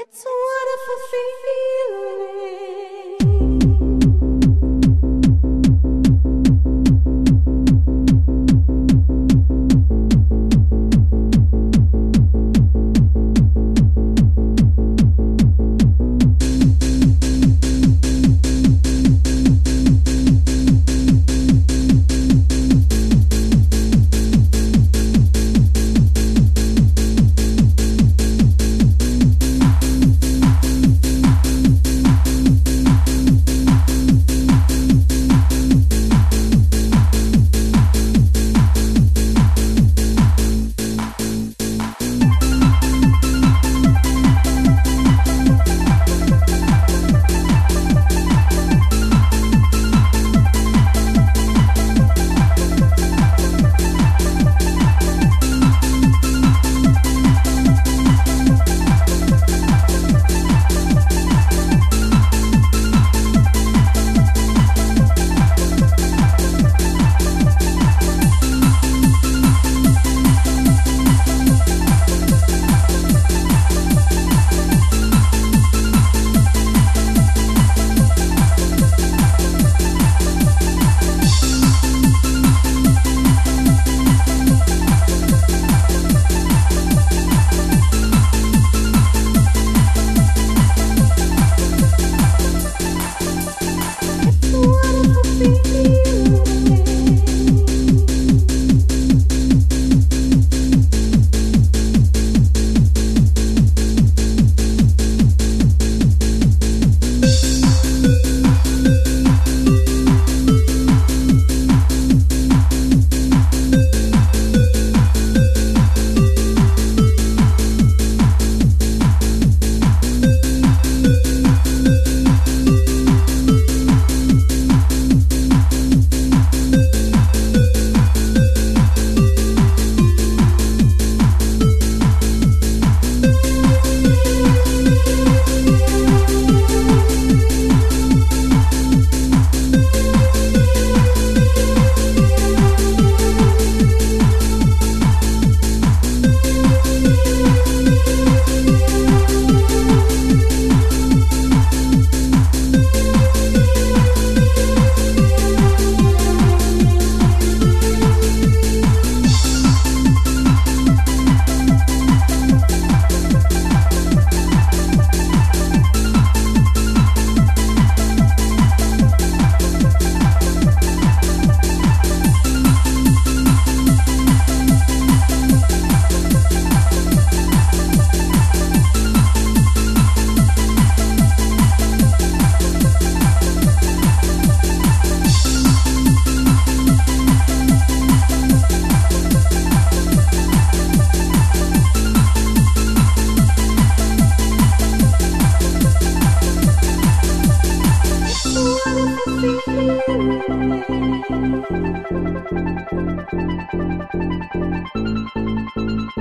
It's a Thank you.